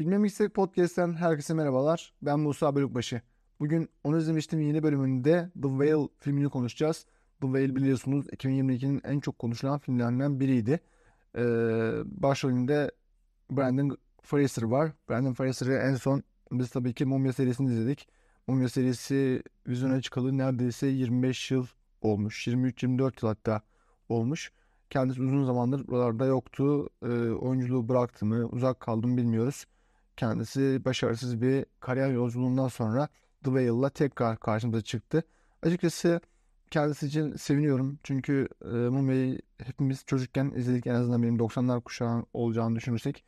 Filme Mixtek Podcast'ten herkese merhabalar. Ben Musa Bölükbaşı. Bugün onu izlemiştim yeni bölümünde The Whale filmini konuşacağız. The Whale biliyorsunuz 2022'nin en çok konuşulan filmlerinden biriydi. Ee, başrolünde Brandon Fraser var. Brandon Fraser'ı en son biz tabii ki Mumya serisini izledik. Mumya serisi vizyona çıkalı neredeyse 25 yıl olmuş. 23-24 yıl hatta olmuş. Kendisi uzun zamandır buralarda yoktu. E, oyunculuğu bıraktı mı, uzak kaldı mı bilmiyoruz. Kendisi başarısız bir kariyer yolculuğundan sonra The Whale'la tekrar karşımıza çıktı. Açıkçası kendisi için seviniyorum. Çünkü e, Mumya'yı hepimiz çocukken izledik. En azından benim 90'lar kuşağı olacağını düşünürsek.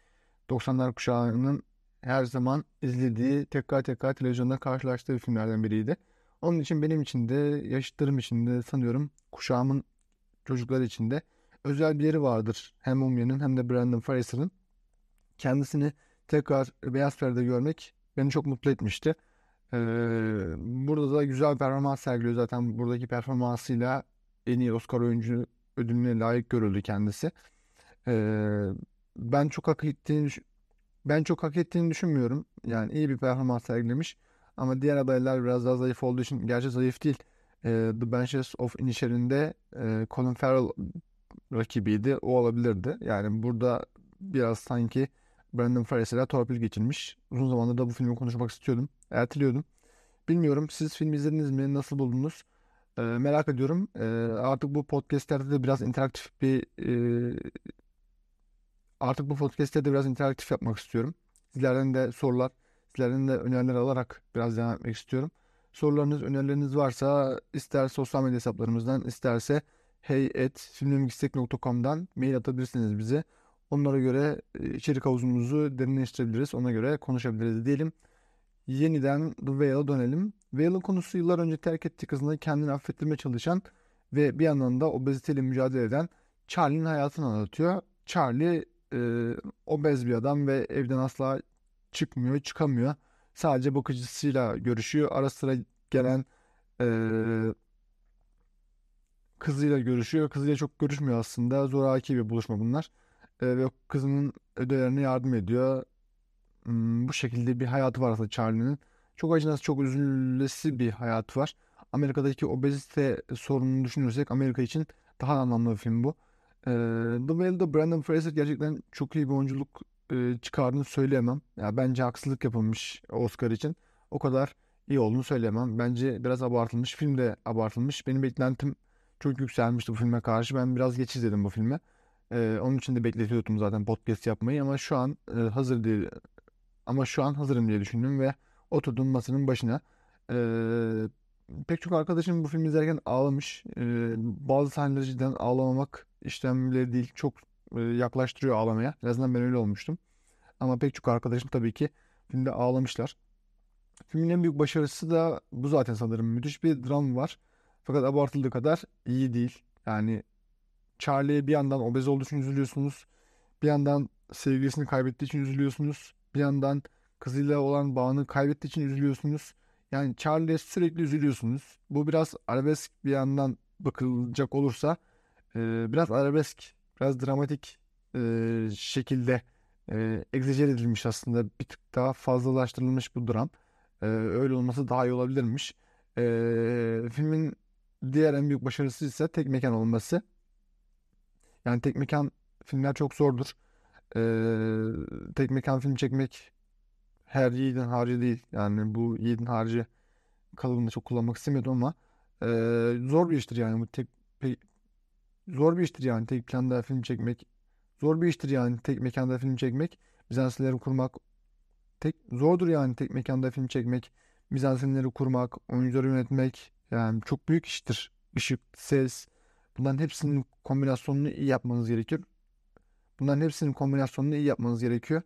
90'lar kuşağının her zaman izlediği, tekrar tekrar televizyonda karşılaştığı filmlerden biriydi. Onun için benim için de, yaşıtlarım için de sanıyorum kuşağımın çocukları için de özel bir yeri vardır. Hem Mumya'nın hem de Brandon Fraser'ın. Kendisini tekrar beyaz perdede görmek beni çok mutlu etmişti. Ee, burada da güzel performans sergiliyor zaten. Buradaki performansıyla en iyi Oscar oyuncu ödülüne layık görüldü kendisi. Ee, ben çok hak ettiğini ben çok hak ettiğini düşünmüyorum. Yani iyi bir performans sergilemiş. Ama diğer adaylar biraz daha zayıf olduğu için, gerçi zayıf değil. E, The Benches of Inisherin'de e, Colin Farrell rakibiydi. O olabilirdi. Yani burada biraz sanki Brandon Fraser'a torpil geçirmiş. Uzun zamandır da bu filmi konuşmak istiyordum. Erteliyordum. Bilmiyorum siz film izlediniz mi? Nasıl buldunuz? E, merak ediyorum. E, artık bu podcastlerde de biraz interaktif bir e, artık bu podcastlerde de biraz interaktif yapmak istiyorum. Sizlerden de sorular, sizlerden de öneriler alarak biraz devam etmek istiyorum. Sorularınız, önerileriniz varsa ister sosyal medya hesaplarımızdan isterse hey@filmlemistek.com'dan mail atabilirsiniz bize. Onlara göre e, içerik havuzumuzu derinleştirebiliriz. Ona göre konuşabiliriz diyelim. Yeniden The Whale'a dönelim. Whale'ın konusu yıllar önce terk ettiği kızını kendini affettirmeye çalışan ve bir yandan da obeziteyle mücadele eden Charlie'nin hayatını anlatıyor. Charlie e, obez bir adam ve evden asla çıkmıyor, çıkamıyor. Sadece bakıcısıyla görüşüyor. Ara sıra gelen e, kızıyla görüşüyor. Kızıyla çok görüşmüyor aslında. Zoraki bir buluşma bunlar. E, ve kızının ödelerine yardım ediyor. Hmm, bu şekilde bir hayatı var aslında Charlie'nin. Çok acınası, çok üzülesi bir hayatı var. Amerika'daki obezite sorununu düşünürsek Amerika için daha anlamlı bir film bu. E, The Whale'da Brandon Fraser gerçekten çok iyi bir oyunculuk e, çıkardığını söyleyemem. Ya bence haksızlık yapılmış Oscar için. O kadar iyi olduğunu söyleyemem. Bence biraz abartılmış. Film de abartılmış. Benim beklentim çok yükselmişti bu filme karşı. Ben biraz geç izledim bu filmi. Ee, onun için de bekletiyordum zaten podcast yapmayı ama şu an e, hazır değil. Ama şu an hazırım diye düşündüm ve oturdum masanın başına. Ee, pek çok arkadaşım bu filmi izlerken ağlamış. Ee, bazı sahneleri cidden ağlamamak işlemleri değil. Çok e, yaklaştırıyor ağlamaya. En azından ben öyle olmuştum. Ama pek çok arkadaşım tabii ki filmde ağlamışlar. Filmin en büyük başarısı da bu zaten sanırım. Müthiş bir dram var. Fakat abartıldığı kadar iyi değil. Yani Charlie'ye bir yandan obez olduğu için üzülüyorsunuz. Bir yandan sevgilisini kaybettiği için üzülüyorsunuz. Bir yandan kızıyla olan bağını kaybettiği için üzülüyorsunuz. Yani Charlie'ye sürekli üzülüyorsunuz. Bu biraz arabesk bir yandan bakılacak olursa biraz arabesk biraz dramatik e, şekilde e, egzecer edilmiş aslında. Bir tık daha fazlalaştırılmış bu dram. E, öyle olması daha iyi olabilirmiş. E, filmin diğer en büyük başarısı ise tek mekan olması. Yani tek mekan filmler çok zordur. E, tek mekan film çekmek her yiğidin harcı değil. Yani bu yiğidin harcı kalıbını çok kullanmak istemiyordum ama e, zor bir iştir yani bu tek zor bir iştir yani tek planda film çekmek. Zor bir iştir yani tek mekanda film çekmek. Mizansınları kurmak tek zordur yani tek mekanda film çekmek. Mizansınları kurmak, oyuncuları yönetmek yani çok büyük iştir. Işık, ses bunların hepsinin kombinasyonunu iyi yapmanız gerekiyor. Bunların hepsinin kombinasyonunu iyi yapmanız gerekiyor.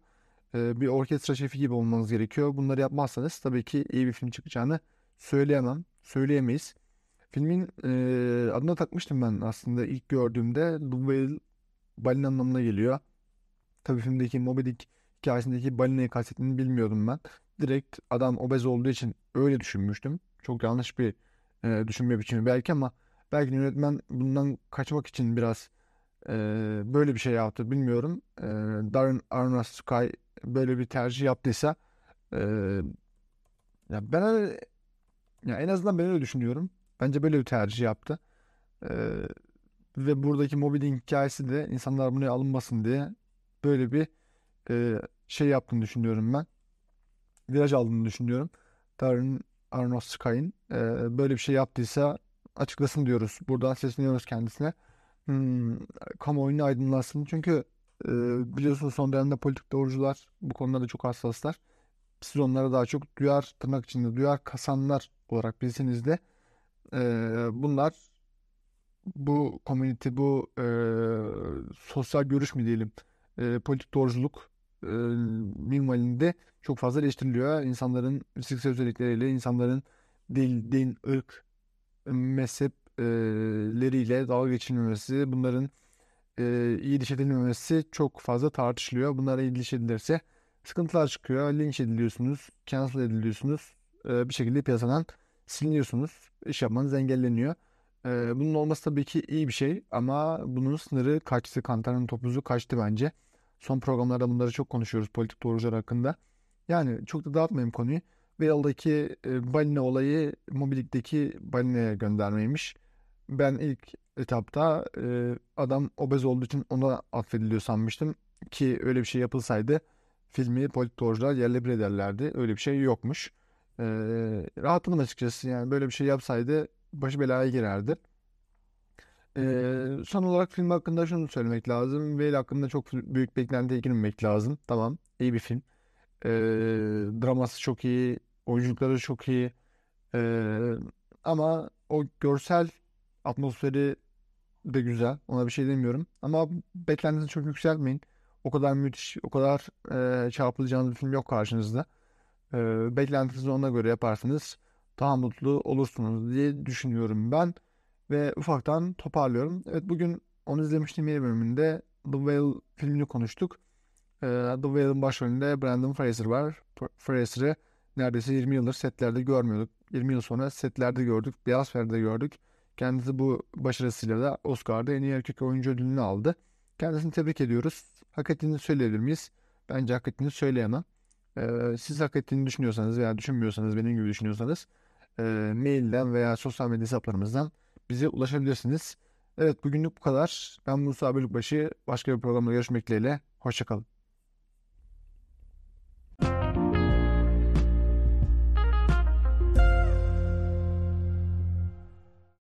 Ee, bir orkestra şefi gibi olmanız gerekiyor. Bunları yapmazsanız tabii ki iyi bir film çıkacağını söyleyemem. Söyleyemeyiz. Filmin e, adına takmıştım ben aslında ilk gördüğümde. The Whale balina anlamına geliyor. Tabii filmdeki Moby Dick hikayesindeki balinayı kastettiğini bilmiyordum ben. Direkt adam obez olduğu için öyle düşünmüştüm. Çok yanlış bir e, düşünme biçimi belki ama belki yönetmen bundan kaçmak için biraz e, böyle bir şey yaptı bilmiyorum. E, Darren Aronofsky böyle bir tercih yaptıysa e, ya ben ya en azından ben öyle düşünüyorum. Bence böyle bir tercih yaptı. E, ve buradaki mobbing hikayesi de insanlar buraya alınmasın diye böyle bir e, şey yaptığını düşünüyorum ben. Viraj aldığını düşünüyorum. Darren Aronofsky'ın e, böyle bir şey yaptıysa açıklasın diyoruz. Buradan sesleniyoruz kendisine. Hmm, kamuoyunu aydınlatsın. Çünkü e, biliyorsunuz son dönemde politik doğrucular bu konularda çok hassaslar. Siz onlara daha çok duyar, tırnak içinde duyar kasanlar olarak bilseniz de e, bunlar bu community, bu e, sosyal görüş mü diyelim, e, politik doğruculuk e, minvalinde çok fazla eleştiriliyor. İnsanların fiziksel özellikleriyle, insanların dil, din, ırk, mezhepleriyle dalga geçilmemesi, bunların e, iyi diş edilmemesi çok fazla tartışılıyor. Bunlara iyi diş edilirse sıkıntılar çıkıyor. Linç ediliyorsunuz, cancel ediliyorsunuz. E, bir şekilde piyasadan siliniyorsunuz. İş yapmanız engelleniyor. E, bunun olması tabii ki iyi bir şey ama bunun sınırı kaçtı. Kantar'ın topuzu kaçtı bence. Son programlarda bunları çok konuşuyoruz politik doğrucular hakkında. Yani çok da dağıtmayayım konuyu. Whale'daki e, balina olayı Mobilik'teki balinaya göndermeymiş. Ben ilk etapta e, adam obez olduğu için ona affediliyor sanmıştım. Ki öyle bir şey yapılsaydı filmi politik doğrucular yerle bir ederlerdi. Öyle bir şey yokmuş. E, rahatladım açıkçası. Yani böyle bir şey yapsaydı başı belaya girerdi. E, son olarak film hakkında şunu söylemek lazım. Whale hakkında çok büyük beklentiye girmemek lazım. Tamam, iyi bir film. E, draması çok iyi, oyunculukları çok iyi. E, ama o görsel atmosferi de güzel. Ona bir şey demiyorum. Ama beklentinizi çok yükseltmeyin. O kadar müthiş, o kadar e, çarpılacağınız bir film yok karşınızda. E, beklentinizi ona göre yaparsanız daha mutlu olursunuz diye düşünüyorum ben. Ve ufaktan toparlıyorum. Evet bugün onu izlemiştim yeni bölümünde The Whale filmini konuştuk. E, The Whale'ın başrolünde Brandon Fraser var. Fraser'ı neredeyse 20 yıldır setlerde görmüyorduk. 20 yıl sonra setlerde gördük. Beyaz Perdede gördük. Kendisi bu başarısıyla da Oscar'da en iyi erkek oyuncu ödülünü aldı. Kendisini tebrik ediyoruz. Hak ettiğini söyleyebilir miyiz? Bence hak ettiğini söyleyemem. Ee, siz hak ettiğini düşünüyorsanız veya düşünmüyorsanız, benim gibi düşünüyorsanız e, mailden veya sosyal medya hesaplarımızdan bize ulaşabilirsiniz. Evet bugünlük bu kadar. Ben Musa Bölükbaşı. Başka bir programda görüşmek dileğiyle. Hoşçakalın.